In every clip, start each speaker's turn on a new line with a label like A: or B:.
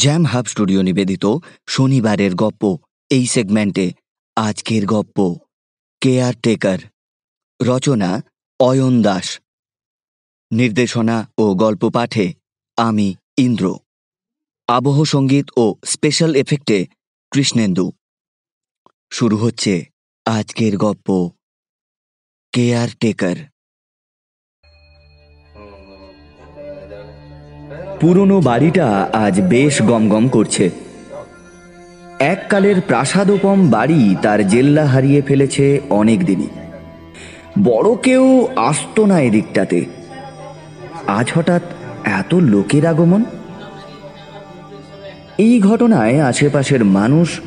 A: Jam Hub studio নিবেদিত শনিবারের গপ্প। এই সেগমেন্টে আজকের গপ্প। কেয়ার টেকার রচনা অয়ন দাস। নির্দেশনা ও গল্প পাঠে আমি, ইন্দ্র। আবহ সংগীত ও স্পেশাল এফেক্টে কৃষ্ণেন্দু। শুরু হচ্ছে আজকের গপ্প। কেয়ার পুরনো বাড়িটা আজ বেশ গমগম করছে। এককালের প্রাসাদোপম বাড়ি তার জেল্লা হারিয়ে ফেলেছে অনেক দিনই বড় কেউ আসতো না এদিকটাতে। আজ হঠাৎ এত লোকের আগমন? এই ঘটনায় আশেপাশের মানুষ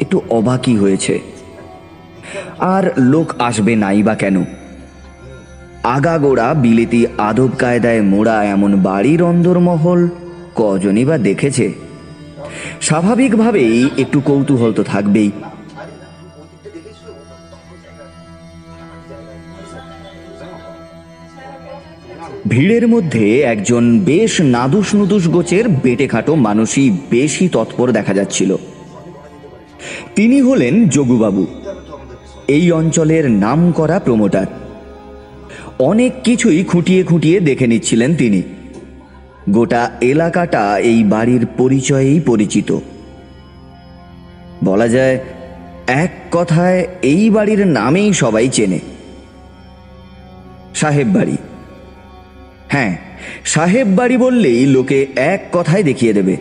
A: একটু অবাকই হয়েছে। আর লোক আসবে নাই বা কেন? আগাগোড়া বিলেতি আদব কায়দায় মোড়া এমন বাড়ির অন্দরমহল কজনই বা দেখেছে? স্বাভাবিকভাবেই একটু কৌতূহল তো থাকবেই। ভিড়ের মধ্যে একজন বেশ নাদুস নুদুস গোছের বেটে খাটো মানুষই বেশি তৎপর দেখা যাচ্ছিল। তিনি হলেন যোগুবাবু। এই অঞ্চলের নাম করা প্রমোটার। অনেক কিছুই খুঁটিয়ে খুঁটিয়ে দেখে নিচ্ছিলেন তিনি। গোটা এলাকাটা এই বাড়ির পরিচয়েই পরিচিত। বলা যায়, এক কথায় এই বাড়ির নামেই সবাই চেনে। সাহেব বাড়ি। হ্যাঁ সাহেব বাড়ি বললেই লোকে এক কথায় দেখিয়ে দেবে।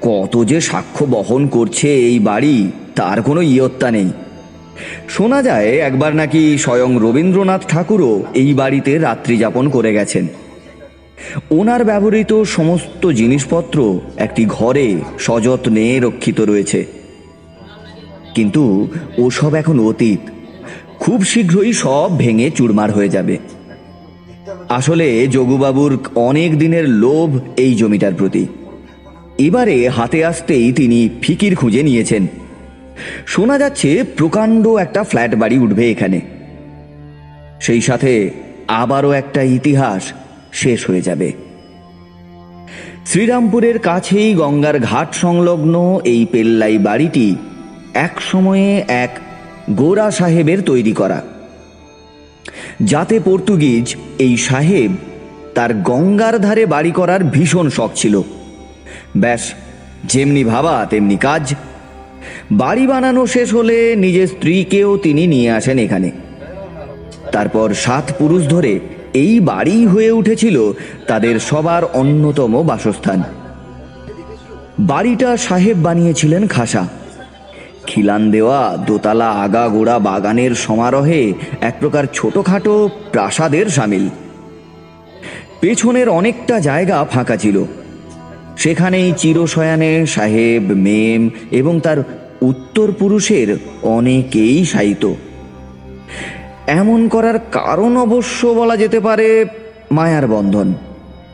A: কত যে সাক্ষ্য বহন করছে এই বাড়ি, তার কোনো ইয়ত্তা নেই। শোনা যায় একবার নাকি স্বয়ং রবীন্দ্রনাথ ঠাকুরও এই বাড়িতে রাত্রি যাপন করে গেছেন। ওনার ব্যবহৃত সমস্ত জিনিসপত্র একটি ঘরে সযত্নে রক্ষিত রয়েছে। কিন্তু ওসব এখন অতীত। খুব শীঘ্রই সব ভেঙে চুরমার হয়ে যাবে। আসলে যোগুবাবুর অনেক দিনের লোভ এই জমিটার প্রতি। এবারে হাতে আসতেই তিনি ফিকির খুঁজে নিয়েছেন। শোনা যাচ্ছে প্রকাণ্ড একটা ফ্ল্যাট বাড়ি উঠবে এখানে। সেই সাথে আবারও একটা ইতিহাস শেষ হয়ে যাবে। শ্রীরামপুরের কাছেই গঙ্গার ঘাট সংলগ্ন এই পেল্লাই বাড়িটি এক সময়ে এক গোরা সাহেবের তৈরি করা। যাতে পর্তুগিজ এই সাহেব তার গঙ্গার ধারে বাড়ি করার ভীষণ শখ ছিল। ব্যাস, যেমনি ভাবা, তেমনি কাজ বাড়ি বানানো শেষ হলে নিজের স্ত্রীকেও তিনি নিয়ে আসেন এখানে। তারপর সাত পুরুষ ধরে এই বাড়ি হয়ে উঠেছিল তাদের সবার অন্যতম বাসস্থান। বাড়িটা সাহেব বানিয়েছিলেন খাসা। খিলান দেওয়া, দোতলা আগাগোড়া বাগানের সমারোহে এক প্রকার ছোটখাটো প্রাসাদের সামিল। পেছনের অনেকটা জায়গা ফাঁকা ছিল। সেখানেই চিরশয়ানে সাহেব, মেম এবং তার উত্তর পুরুষের অনেকেই শায়িত এমন করার কারণ অবশ্য বলা যেতে পারে মায়ার বন্ধন।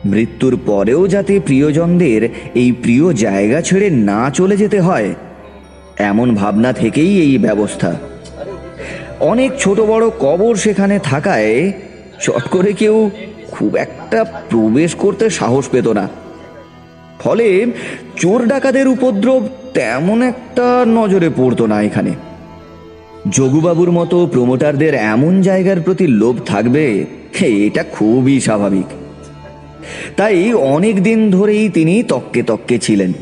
A: মৃত্যুর পরেও যাতে প্রিয়জনদের এই প্রিয় জায়গা ছেড়ে না চলে যেতে হয়, এমন ভাবনা থেকেই এই ব্যবস্থা। অনেক ছোট বড় কবর সেখানে থাকায় চট করে কেউ খুব একটা প্রবেশ করতে সাহস পেত না। ফলে চোর ডাকাদের উপদ্রব তেমন একটা নজরে পড়তো না এখানে। যোগুবাবুর মতো প্রমোটারদের এমন জায়গার প্রতি লোভ থাকবে এটা খুবই স্বাভাবিক। তাই অনেক দিন ধরেই তিনি তককে তককে ছিলেন।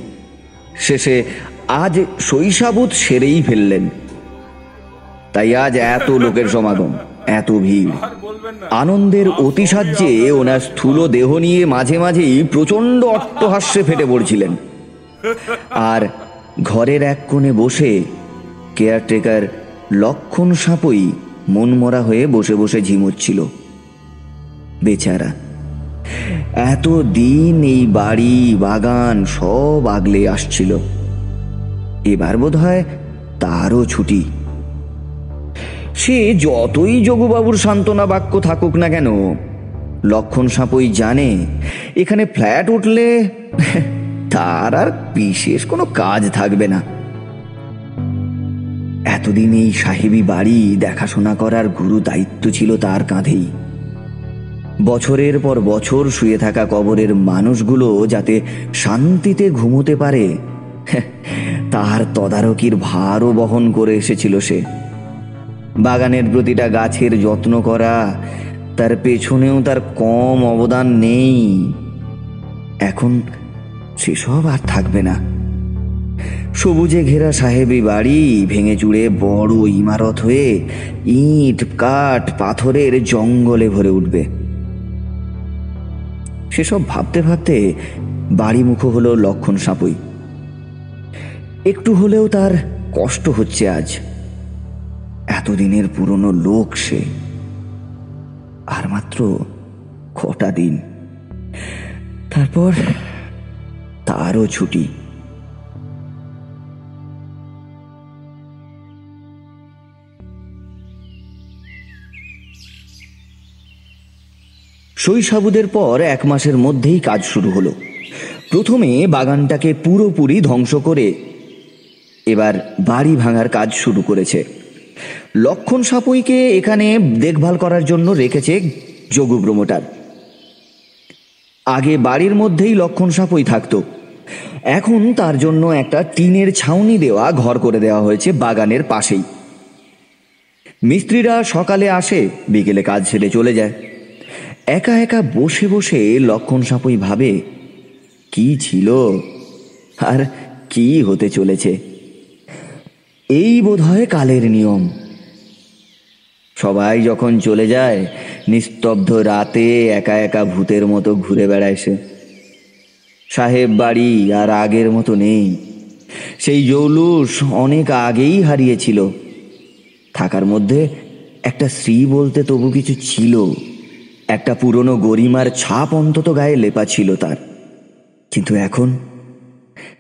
A: শেষে আজ শৈশাবুত সেরেই ফেললেন। তাই আজ এত লোকের সমাগম। এত ভিড়। আনন্দের অতিসাহ্যে ওনার স্থূল দেহ নিয়ে মাঝে মাঝেই প্রচণ্ড অট্টহাস্যে ফেটে পড়ছিলেন। আর ঘরের এক কোণে বসে কেয়ারটেকার লক্ষণ সাপই মনমরা হয়ে বসে বসে ঝিমুচ্ছিল। বেচারা, এত দিন এই বাড়ি, বাগান সব আগলে আসছিল। এবার বোধ হয় তারও ছুটি। সে যতই যোগুবাবুর সান্ত্বনা বাক্য থাকুক না কেন, লক্ষণ সাপই জানে, এখানে ফ্ল্যাট উঠলে তার আর বিশেষ কোনো কাজ থাকবে না। এতদিন এই সাহেবি বাড়ি দেখাশোনা করার গুরু দায়িত্ব ছিল তার কাঁধেই। বছরের পর বছর শুয়ে থাকা কবরের মানুষগুলো যাতে শান্তিতে ঘুমোতে পারে, তার তদারকির ভারও বহন করে এসেছিল সে। বাগানের প্রতিটা গাছের যত্ন করা। তার পেছনেও তার কম অবদান নেই। এখন সেসব আর থাকবে না। সবুজে ঘেরা সাহেবি বাড়ি, ভেঙে চুড়ে বড় ইমারত হয়ে ইট, কাঠ, পাথরের জঙ্গলে ভরে উঠবে। সেসব ভাবতে ভাবতে বাড়ি মুখ হলো লক্ষণ সাপুই। একটু হলেও তার কষ্ট হচ্ছে আজ। এতদিনের পুরনো লোক সে। আর মাত্র কটা দিন। তারপর তারও ছুটি। শৈশাবুদের পর এক মাসের মধ্যেই কাজ শুরু হলো। প্রথমে বাগানটাকে পুরোপুরি ধ্বংস করে এবার বাড়ি ভাঙার কাজ শুরু করেছে। লক্ষণ সাপুইকে এখানে দেখভাল করার জন্য রেখেছে যোগু প্রমোটার আগে বাড়ির মধ্যেই লক্ষণ সাপুই থাকতো। এখন তার জন্য একটা টিনের ছাউনি দেওয়া ঘর করে দেওয়া হয়েছে বাগানের পাশেই। মিস্ত্রিরা সকালে আসে, বিকেলে কাজ ছেড়ে চলে যায়। একা একা বসে বসে লক্ষণ সাপুই ভাবে, কি ছিল? আর কি হতে চলেছে? এই বোধহয় কালের নিয়ম। সবাই যখন চলে যায়, নিস্তব্ধ রাতে একা একা ভূতের মতো ঘুরে বেড়ায় সে। সাহেব বাড়ি আর আগের মতো নেই। সেই জৌলুস অনেক আগেই হারিয়েছিল। থাকার মধ্যে একটা স্ত্রী বলতে তবু কিছু ছিল। একটা পুরনো গরিমার ছাপ অন্তত গায়ে লেপা ছিল তার। কিন্তু এখন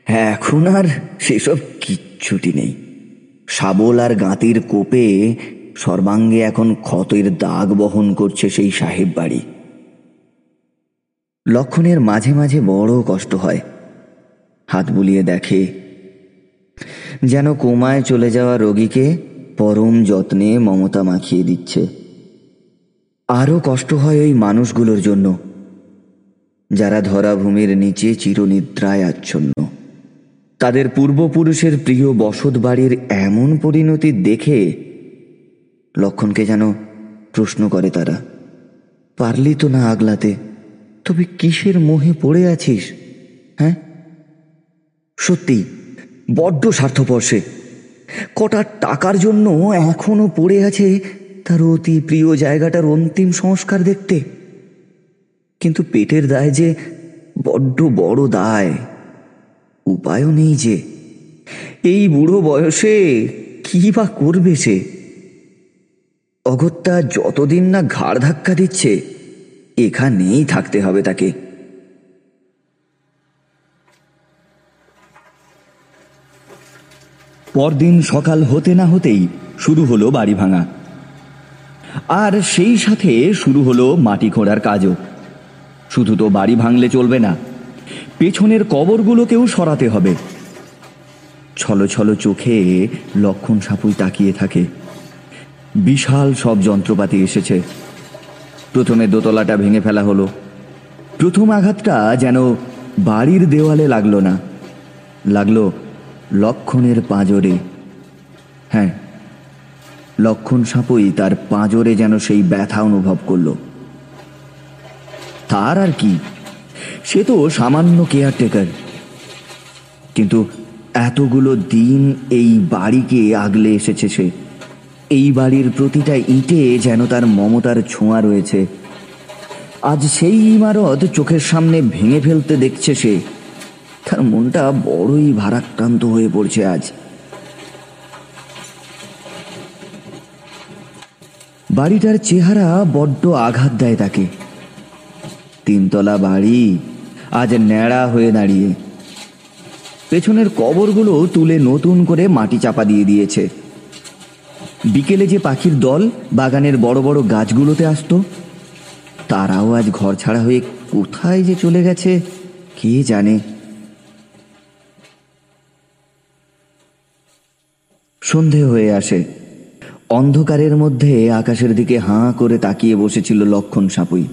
A: এখন আর সেসব কিচ্ছুটি নেই। শাবল আর গাঁতির কোপে সর্বাঙ্গে এখন ক্ষতের দাগ বহন করছে সেই সাহেব বাড়ি। লক্ষণের মাঝে মাঝে বড় কষ্ট হয়। হাত বুলিয়ে দেখে, যেন কোমায় চলে যাওয়া রোগীকে পরম যত্নে মমতা মাখিয়ে দিচ্ছে। আরও কষ্ট হয় ওই মানুষগুলোর জন্য, যারা ধরাভূমির নিচে চিরনিদ্রায় আচ্ছন্ন। তাদের পূর্বপুরুষের প্রিয় বসত বাড়ির এমন পরিণতি দেখে লক্ষণকে যেন প্রশ্ন করে তারা, পারলি তো না আগলাতে, তবে কিসের মোহে পড়ে আছিস হ্যাঁ? সত্যি, বড্ড স্বার্থপর সে। কটা টাকার জন্য এখনও পড়ে আছে তার অতি প্রিয় জায়গাটার অন্তিম সংস্কার দেখতে। কিন্তু পেটের দায় যে বড্ড বড় দায়। উপায়ও নেই যে। এই বুড়ো বয়সে কি বা করবে সে? অগত্যা যতদিন না ঘাড় ধাক্কা দিচ্ছে এখানেই থাকতে হবে তাকে। পরদিন সকাল হতে না হতেই শুরু হলো বাড়ি ভাঙা। আর সেই সাথে শুরু হলো মাটি খোঁড়ার কাজও। শুধু তো বাড়ি ভাঙলে চলবে না পেছনের কবরগুলোকেও সরাতে হবে। ছলো ছলো চোখে লক্ষণ সাপুই তাকিয়ে থাকে। বিশাল সব যন্ত্রপাতি এসেছে। প্রথমে দোতলাটা ভেঙে ফেলা হলো। প্রথম আঘাতটা যেন বাড়ির দেওয়ালে লাগল না। লাগল লক্ষণের পাঁজরে। হ্যাঁ লক্ষণ সাপুই তার পাঁজরে যেন সেই ব্যথা অনুভব করল। তার আর কি? সে তো সামান্য কেয়ারটেকার। কিন্তু এতগুলো দিন এই বাড়িকে আগলে এসেছে সে। এই বাড়ির প্রতিটা ইটে যেন তার মমতার ছোঁয়া রয়েছে। আজ সেই ইমারত চোখের সামনে ভেঙে ফেলতে দেখছে সে। তার মনটা বড়ই ভারাক্রান্ত হয়ে পড়ছে আজ। বাড়িটার চেহারা বড্ড আঘাত দেয় তাকে। তিনতলা বাড়ি আজ ন্যাড়া হয়ে দাঁড়িয়ে। পেছনের কবরগুলো তুলে নতুন করে মাটি চাপা দিয়ে দিয়েছে। বিকেলে যে পাখির দল বাগানের বড় বড় গাছগুলোতে আসতো, তারাও আজ ঘর ছাড়া হয়ে কোথায় যে চলে গেছে, কে জানে। সন্ধে হয়ে আসে। অন্ধকারের মধ্যে আকাশের দিকে হাঁ করে তাকিয়ে বসেছিল লক্ষণ সাপুই।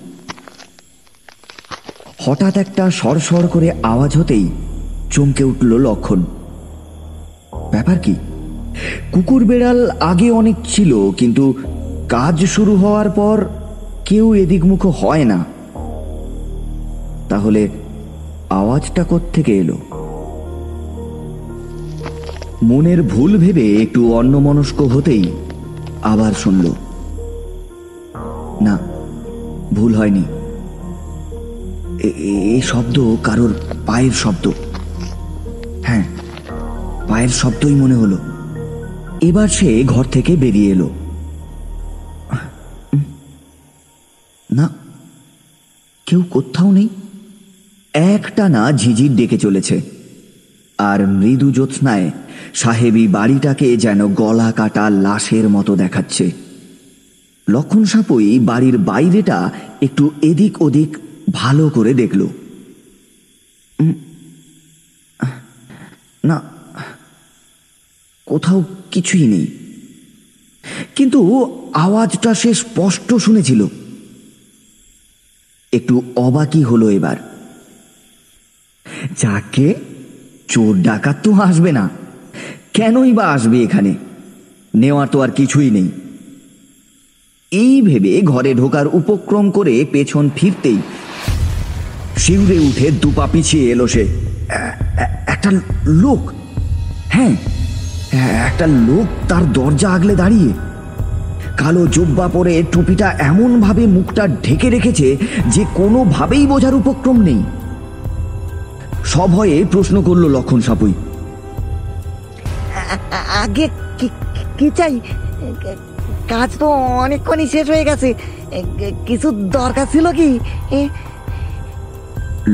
A: হঠাৎ একটা সরসর করে আওয়াজ হতেই চমকে উঠল লক্ষণ। ব্যাপার কি? কুকুর বেড়াল আগে অনেক ছিল, কিন্তু কাজ শুরু হওয়ার পর কেউ এদিক মুখ হয় না। তাহলে আওয়াজটা থেকে এলো? মনের ভুল ভেবে একটু অন্যমনস্ক হতেই আবার শুনল, না, ভুল হয়নি। এই শব্দ কারোর পায়ের শব্দ। হ্যাঁ পায়ের শব্দই মনে হলো। এবার সে ঘর থেকে বেরিয়ে এলো। না, কেউ কোথাও নেই। একটা না ঝিঝির ডেকে চলেছে। আর মৃদু জ্যোৎস্নায় সাহেবী বাড়িটাকে যেন গলা কাটা লাশের মতো দেখাচ্ছে। লক্ষণ সাপুই বাড়ির বাইরেটা একটু এদিক ওদিক ভালো করে দেখল। না, কোথাও কিছুই নেই। কিন্তু আওয়াজটা সে স্পষ্ট শুনেছিল। একটু অবাকি হলো এবার। যাকে চোর ডাকাত তো আসবে না। কেনই বা আসবে এখানে? নেওয়ার তো আর কিছুই নেই। এই ভেবে ঘরে ঢোকার উপক্রম করে পেছন ফিরতেই শিউরে উঠে দুপা পিছিয়ে এলো সে। একটা লোক। হ্যাঁ একটা লোক তার দরজা আগলে দাঁড়িয়ে। কালো জুব্বা পরে টুপিটা এমন ভাবে মুখটা ঢেকে রেখেছে যে কোনোভাবেই বোঝার উপক্রম নেই। সভয়ে প্রশ্ন করল লক্ষণ সাপুই।
B: আগে কি চাই? কাজ তো অনেকক্ষণই শেষ হয়ে গেছে। কিছু দরকার ছিল কি?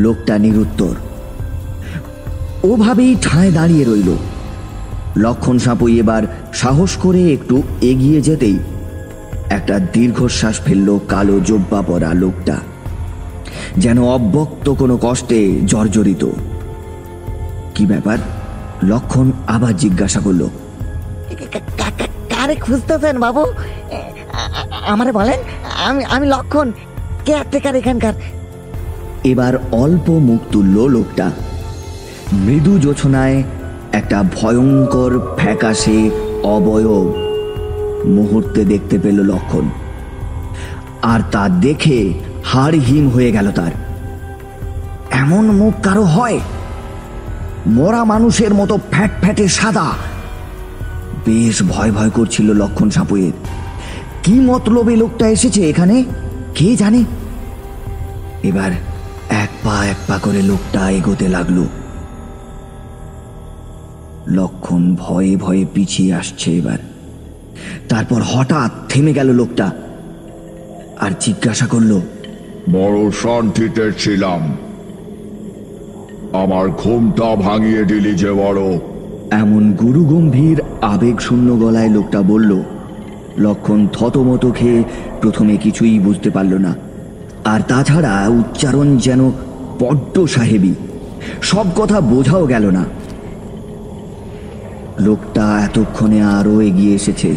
A: লোকটা নিরুত্তর। ওভাবেই ঠায় দাঁড়িয়ে রইল। লক্ষণ সাপুই এবার সাহস করে একটু এগিয়ে যেতেই একটা দীর্ঘশ্বাস ফেলল কালো জব্বা পরা লোকটা, যেন অব্যক্ত কোনো কষ্টে জর্জরিত। কি ব্যাপার? লক্ষণ আবার জিজ্ঞাসা করল
B: কারে খুঁজতেছেন বাবু? আমারে বলেন, আমি আমি লক্ষণ কে কেয়ারটেকার এখানকার।
A: এবার অল্প মুখ তুলল লোকটা। মৃদু জোছনায় একটা ভয়ঙ্কর ফ্যাকাশে অবয়ব মুহূর্তে দেখতে পেল লক্ষণ। আর তা দেখে হাড় হিম হয়ে গেল তার। এমন মুখ কারও হয়? মরা মানুষের মতো ফ্যাট ফ্যাটে সাদা। বেশ ভয় ভয় করছিল লক্ষণ সাপুয়ের। কি মতলবে লোকটা এসেছে এখানে? কে জানে? এবার এক পা এক পা করে লোকটা এগোতে লাগল। লক্ষণ ভয়ে ভয়ে পিছিয়ে আসছে এবার। তারপর হঠাৎ থেমে গেল লোকটা আর জিজ্ঞাসা করল
C: বড় শান্তিতে ছিলাম। আমার ঘুমটা ভাঙিয়ে দিলি যে বড়।
A: এমন গুরু গম্ভীর আবেগ শূন্য গলায় লোকটা বলল লক্ষণ থতমত খেয়ে প্রথমে কিছুই বুঝতে পারল না। আর তাছাড়া উচ্চারণ যেন বড্ড সাহেবী। সব কথা বোঝাও গেল না। লোকটা এতক্ষণে আরও এগিয়ে এসেছে।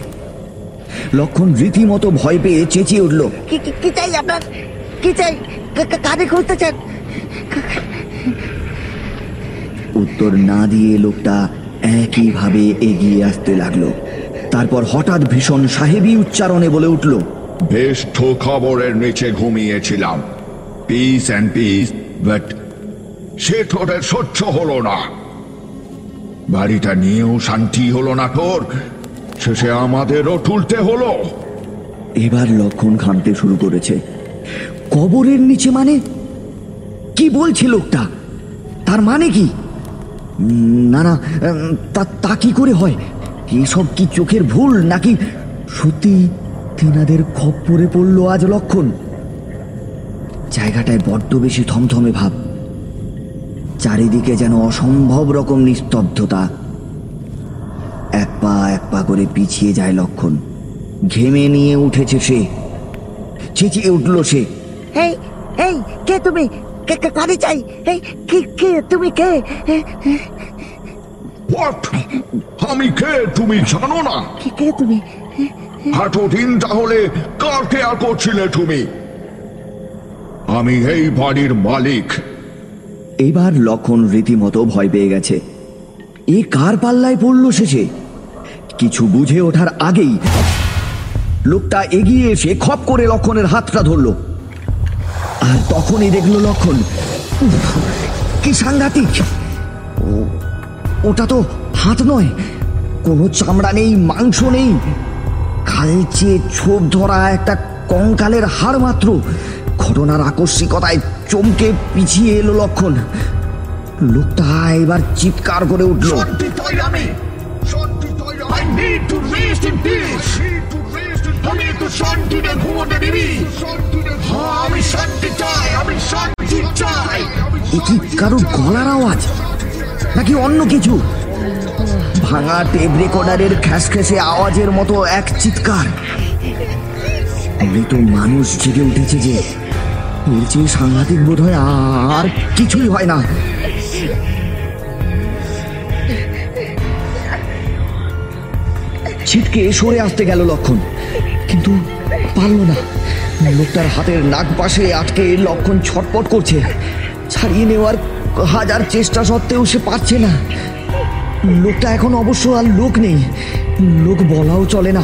A: লক্ষণ রীতিমতো ভয় পেয়ে চেঁচিয়ে উঠল
B: কি চাই আপনার? কি চাই? কারে খুঁজতেছেন
A: উত্তর না দিয়ে লোকটা একইভাবে এগিয়ে আসতে লাগল। তারপর হঠাৎ ভীষণ সাহেবী উচ্চারণে বলে উঠল
C: বেশ খবরের নিচে ঘুমিয়েছিলাম। পিস অ্যান্ড পিস বাট সে তোদের সহ্য হলো না। বাড়িটা নিয়েও শান্তি হলো না তোর, শেষে আমাদেরও তুলতে হলো।
A: এবার লক্ষণ ঘামতে শুরু করেছে। কবরের নিচে মানে? কি বলছে লোকটা? তার মানে কি? না না তা কি করে হয়? এসব কি চোখের ভুল নাকি সত্যি তেনাদের খপ্পরে পড়ল আজ লক্ষণ। জায়গাটায় বড্ড বেশি থমথমে ভাব। চারিদিকে যেন অসম্ভব রকম নিস্তব্ধতা। এক পা এক পা করে পিছিয়ে যায় লক্ষণ। ঘেমে নিয়ে উঠেছে সে। চেঁচিয়ে উঠল সে।
B: এই এই কে তুমি? কে কে- কারে চাই? এই কে কে তুমি কে?
C: আমি কে? তুমি জানো না।
B: কে কে তুমি?
C: এতদিন তাহলে কার কেয়ার করছিলে তুমি? আমি এই বাড়ির মালিক।
A: এবার লক্ষণ রীতিমতো ভয় পেয়ে গেছে। এ কার পাল্লায় পড়ল শেষে কিছু বুঝে ওঠার আগেই লোকটা এগিয়ে এসে খপ করে লক্ষণের হাতটা ধরলো। আর তখনই দেখল লক্ষণ। কি সাংঘাতিক। ওটা তো হাত নয়। কোনো চামড়া নেই, মাংস নেই। কালচে ছোপ ধরা একটা কঙ্কালের হাড় মাত্র। ঘটনার আকস্মিকতায় চমকে পিছিয়ে এলো লক্ষণ। লোকটা এবার চিৎকার করে উঠল।
C: হ্যাঁ,
A: কারোর গলার আওয়াজ নাকি অন্য কিছু? ভাঙা টেপ রেকর্ডারের খ্যাসখ্যাসে আওয়াজের মতো এক চিৎকার। মৃত মানুষ জেগে উঠেছে যে এর চেয়ে সাংঘাতিক বোধ হয় আর কিছুই হয় না। ছিটকে সরে আসতে গেল লক্ষণ, কিন্তু পারল না। লোকটার হাতের নাক পাশে আটকে লক্ষণ ছটপট করছে। ছাড়িয়ে নেওয়ার হাজার চেষ্টা সত্ত্বেও সে পারছে না। লোকটা এখন অবশ্য আর লোক নেই। লোক বলাও চলে না।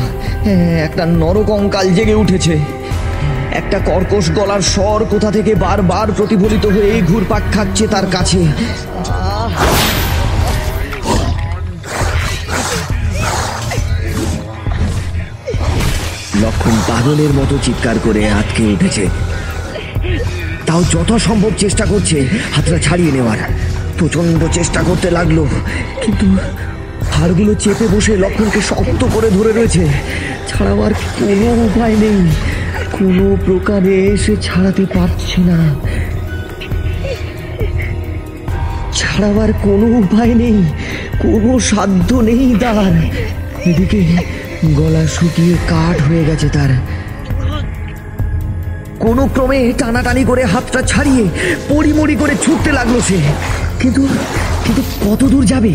A: একটা নরকঙ্কাল জেগে উঠেছে। একটা কর্কশ গলার স্বর কোথা থেকে বারবার প্রতিফলিত হয়ে ঘুরপাক খাচ্ছে তার কাছে। লক্ষণ পাগলের মতো চিৎকার করে আটকে উঠেছে। তাও যথাসম্ভব চেষ্টা করছে হাতটা ছাড়িয়ে নেওয়ার। প্রচণ্ড চেষ্টা করতে লাগল। কিন্তু হাড়গুলো চেপে বসে লক্ষণকে শক্ত করে ধরে রয়েছে। ছাড়াবার কোনো উপায় নেই। কোনো প্রকারে সে ছাড়াতে পারছে না। ছাড়াবার কোনো উপায় নেই। কোনো সাধ্য নেই তার। এদিকে গলা শুকিয়ে কাঠ হয়ে গেছে তার। কোনো ক্রমে টানাটানি করে হাতটা ছাড়িয়ে পরিমরি করে ছুটতে লাগল সে। কিন্তু কিন্তু কত দূর যাবে?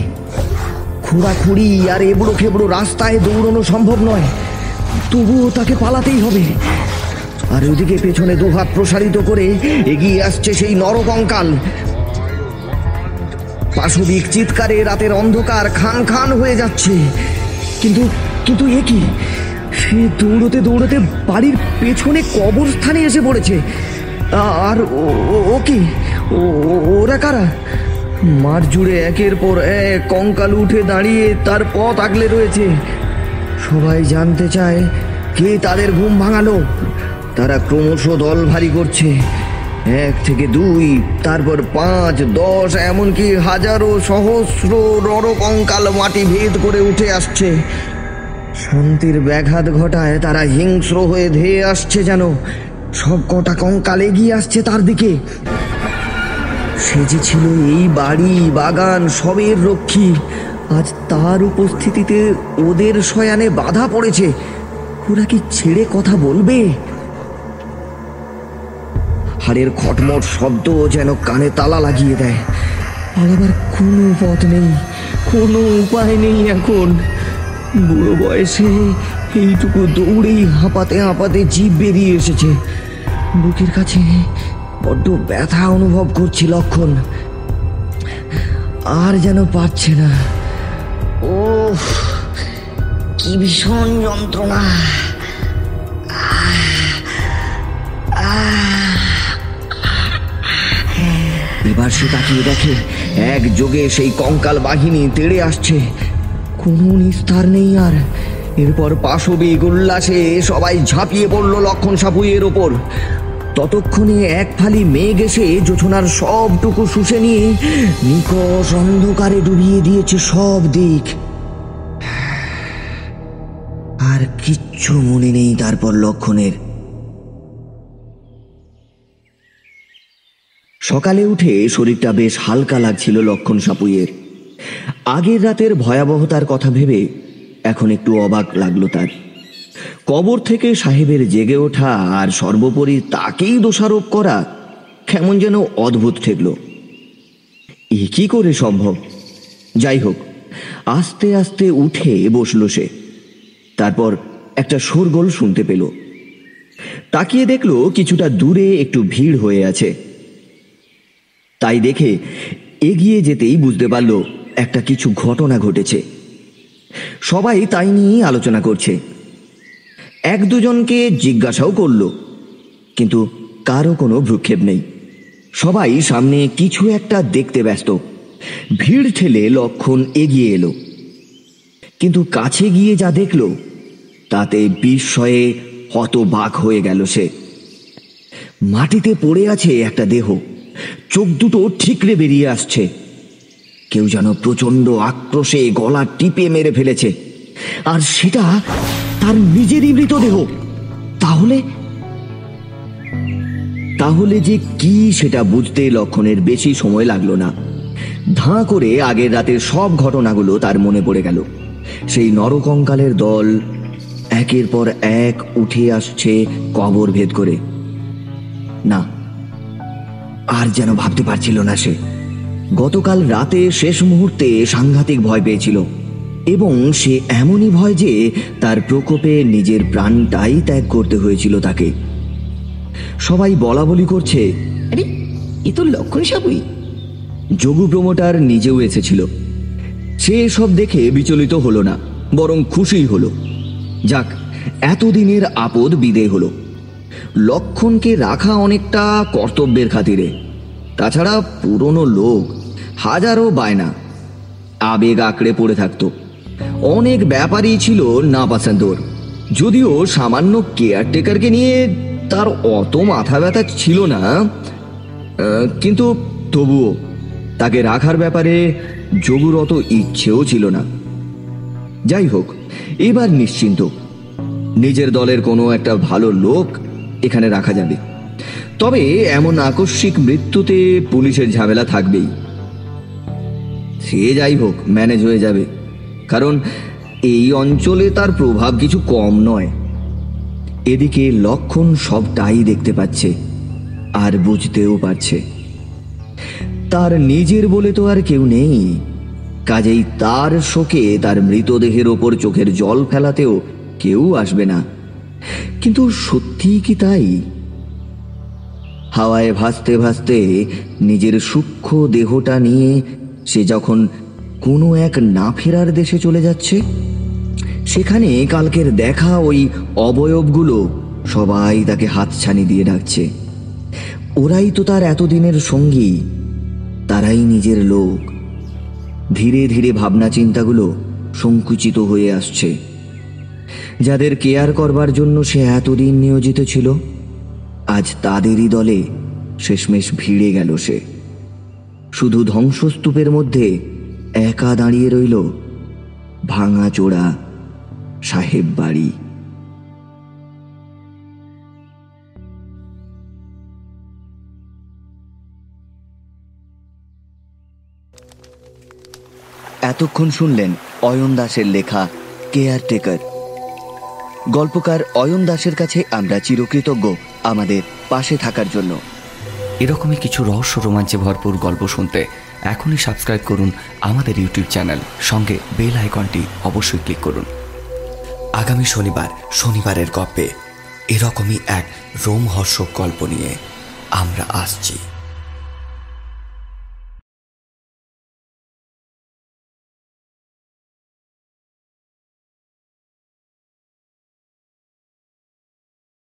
A: খোঁড়াখুড়ি আর এবড়ো খেবড়ো রাস্তায় দৌড়ানো সম্ভব নয়। তবুও তাকে পালাতেই হবে। আর ওদিকে পেছনে দুহাত প্রসারিত করে এগিয়ে আসছে সেই নরকঙ্কাল পাশবিক চিৎকারে রাতের অন্ধকার খান খান হয়ে যাচ্ছে। কিন্তু কিন্তু এ কি? সে দৌড়তে দৌড়তে বাড়ির পেছনে কবরস্থানে এসে পড়েছে। আর ও- কি? ওরা কারা? মাঠ জুড়ে একের পর এক কঙ্কাল উঠে দাঁড়িয়ে তার পথ আগলে রয়েছে। সবাই জানতে চায়, কে তাদের ঘুম ভাঙালো? তারা ক্রমশ দল ভারী করছে। এক থেকে দুই, তারপর পাঁচ, দশ, এমনকি হাজারো সহস্র নরকঙ্কাল মাটি ভেদ করে উঠে আসছে। শান্তির ব্যাঘাত ঘটায় তারা হিংস্র হয়ে ধেয়ে আসছে যেন। সব কটা কঙ্কাল এগিয়ে আসছে তার দিকে। সে যে ছিল এই বাড়ি, বাগান, সবের রক্ষী। আজ তার উপস্থিতিতে ওদের শয়ানে বাধা পড়েছে। ওরা কি ছেড়ে কথা বলবে? হাড়ের খটমট শব্দ যেন কানে তালা লাগিয়ে দেয়। পালাবার কোনো পথ নেই, কোনো উপায় নেই এখন। বুড়ো বয়সে এইটুকু দৌড়েই হাঁপাতে হাঁপাতে জীব বেরিয়ে এসেছে। বুকের কাছে বড্ড ব্যথা অনুভব করছি লক্ষণ। আর যেন পারছে না। ও কি ভীষণ যন্ত্রণা। এবার সে তাকিয়ে দেখে, এক যোগে সেই কঙ্কাল বাহিনী তেড়ে আসছে। কোনো নিস্তার নেই আর। এরপর পাশবিক উল্লাসে সবাই ঝাঁপিয়ে পড়ল লক্ষণ সাপুইয়ের ওপর। ততক্ষণে এক ফালি মেঘ এসে জোছনার সবটুকু শুষে নিয়ে নিকষ অন্ধকারে ডুবিয়ে দিয়েছে সব দিক। আর কিচ্ছু মনে নেই তারপর লক্ষণের। সকালে উঠে শরীরটা বেশ হালকা লাগছিল লক্ষণ সাপুইয়ের। আগের রাতের ভয়াবহতার কথা ভেবে এখন একটু অবাক লাগল তার। কবর থেকে সাহেবের জেগে ওঠা আর সর্বোপরি তাকেই দোষারোপ করা কেমন যেন অদ্ভুত ঠেকল। এ কি করে সম্ভব? যাই হোক, আস্তে আস্তে উঠে বসল সে। তারপর একটা শোরগোল শুনতে পেল। তাকিয়ে দেখল কিছুটা দূরে একটু ভিড় হয়ে আছে। তাই দেখে এগিয়ে যেতেই বুঝতে পারল একটা কিছু ঘটনা ঘটেছে। সবাই তাই নিয়েই আলোচনা করছে। এক দুজনকে জিজ্ঞাসাও করল, কিন্তু কারও কোনো ভ্রুক্ষেপ নেই। সবাই সামনে কিছু একটা দেখতে ব্যস্ত। ভিড় ঠেলে লক্ষণ এগিয়ে এলো। কিন্তু কাছে গিয়ে যা দেখল, তাতে বিস্ময়ে হতবাক হয়ে গেল সে। মাটিতে পড়ে আছে একটা দেহ। চোখ দুটো ঠিকরে বেরিয়ে আসছে। কেউ যেন প্রচণ্ড আক্রোশে গলা টিপে মেরে ফেলেছে। আর সেটা তার নিজেরই মৃতদেহ। তাহলে? তাহলে যে কি সেটা বুঝতে লক্ষণের বেশি সময় লাগল না। ধাঁ করে আগের রাতের সব ঘটনাগুলো তার মনে পড়ে গেল। সেই নরকঙ্কালের দল একের পর এক উঠে আসছে কবর ভেদ করে। না, আর যেন ভাবতে পারছিল না সে। গতকাল রাতে শেষ মুহূর্তে সাংঘাতিক ভয় পেয়েছিল। এবং সে এমনই ভয় যে তার প্রকোপে নিজের প্রাণটাই ত্যাগ করতে হয়েছিল তাকে। সবাই বলা বলি করছে,
B: আরে, এ তো লক্ষণ সাপুই
A: যোগু প্রমোটার নিজেও এসেছিল। সে সব দেখে বিচলিত হলো না, বরং খুশিই হলো। যাক, এতদিনের আপদ বিদে হলো। লক্ষণকে রাখা অনেকটা কর্তব্যের খাতিরে। তাছাড়া পুরনো লোক হাজারো বায়না। আবেগ আঁকড়ে পড়ে থাকতো। অনেক ব্যাপারই ছিল না পাসান্তর যদিও সামান্য কেয়ারটেকারকে নিয়ে তার অত মাথা ব্যথা ছিল না কিন্তু তবুও তাকে রাখার ব্যাপারে যোগুর অত ইচ্ছেও ছিল না। যাই হোক, এবার নিশ্চিন্ত, নিজের দলের কোনো একটা ভালো লোক এখানে রাখা যাবে। তবে এমন আকস্মিক মৃত্যুতে পুলিশের ঝামেলা থাকবেই। সে যাই হোক, ম্যানেজ হয়ে যাবে। কারণ এই অঞ্চলে তার প্রভাব কিছু কম নয়। এদিকে লক্ষণ সবটাই দেখতে পাচ্ছে আর বুঝতেও পারছে। তার নিজের বলে তো আর কেউ নেই। কাজেই তার শোকে তার মৃতদেহের ওপর চোখের জল ফেলাতেও কেউ আসবে না। কিন্তু সত্যিই কি তাই? হাওয়ায় ভাসতে ভাসতে নিজের সূক্ষ্ম দেহটা নিয়ে সে যখন কোনো এক না ফেরার দেশে চলে যাচ্ছে? সেখানে কালকের দেখা ওই অবয়বগুলো সবাই তাকে হাতছানি দিয়ে ডাকছে। ওরাই তো তার এতদিনের সঙ্গী, তারাই নিজের লোক। ধীরে ধীরে ভাবনা চিন্তাগুলো সংকুচিত হয়ে আসছে। যাদের কেয়ার করবার জন্য সে এতদিন নিয়োজিত ছিল, আজ তাদেরই দলে শেষমেশ ভিড়ে গেল সে। শুধু ধ্বংসস্তূপের মধ্যে একা দাঁড়িয়ে রইল ভাঙা চোড়া সাহেব বাড়ি। এতক্ষণ শুনলেন অয়ন দাসের লেখা কেয়ারটেকার। গল্পকার অয়ন দাসের কাছে আমরা চিরকৃতজ্ঞ আমাদের পাশে থাকার জন্য।
D: এরকমই কিছু রহস্য রোমাঞ্চে ভরপুর গল্প শুনতে এখনই সাবস্ক্রাইব করুন আমাদের ইউটিউব চ্যানেল সঙ্গে বেল আইকনটি অবশ্যই ক্লিক করুন। আগামী শনিবার শনিবারের গল্পে এরকমই এক রোমহর্ষক গল্প নিয়ে আমরা আসছি।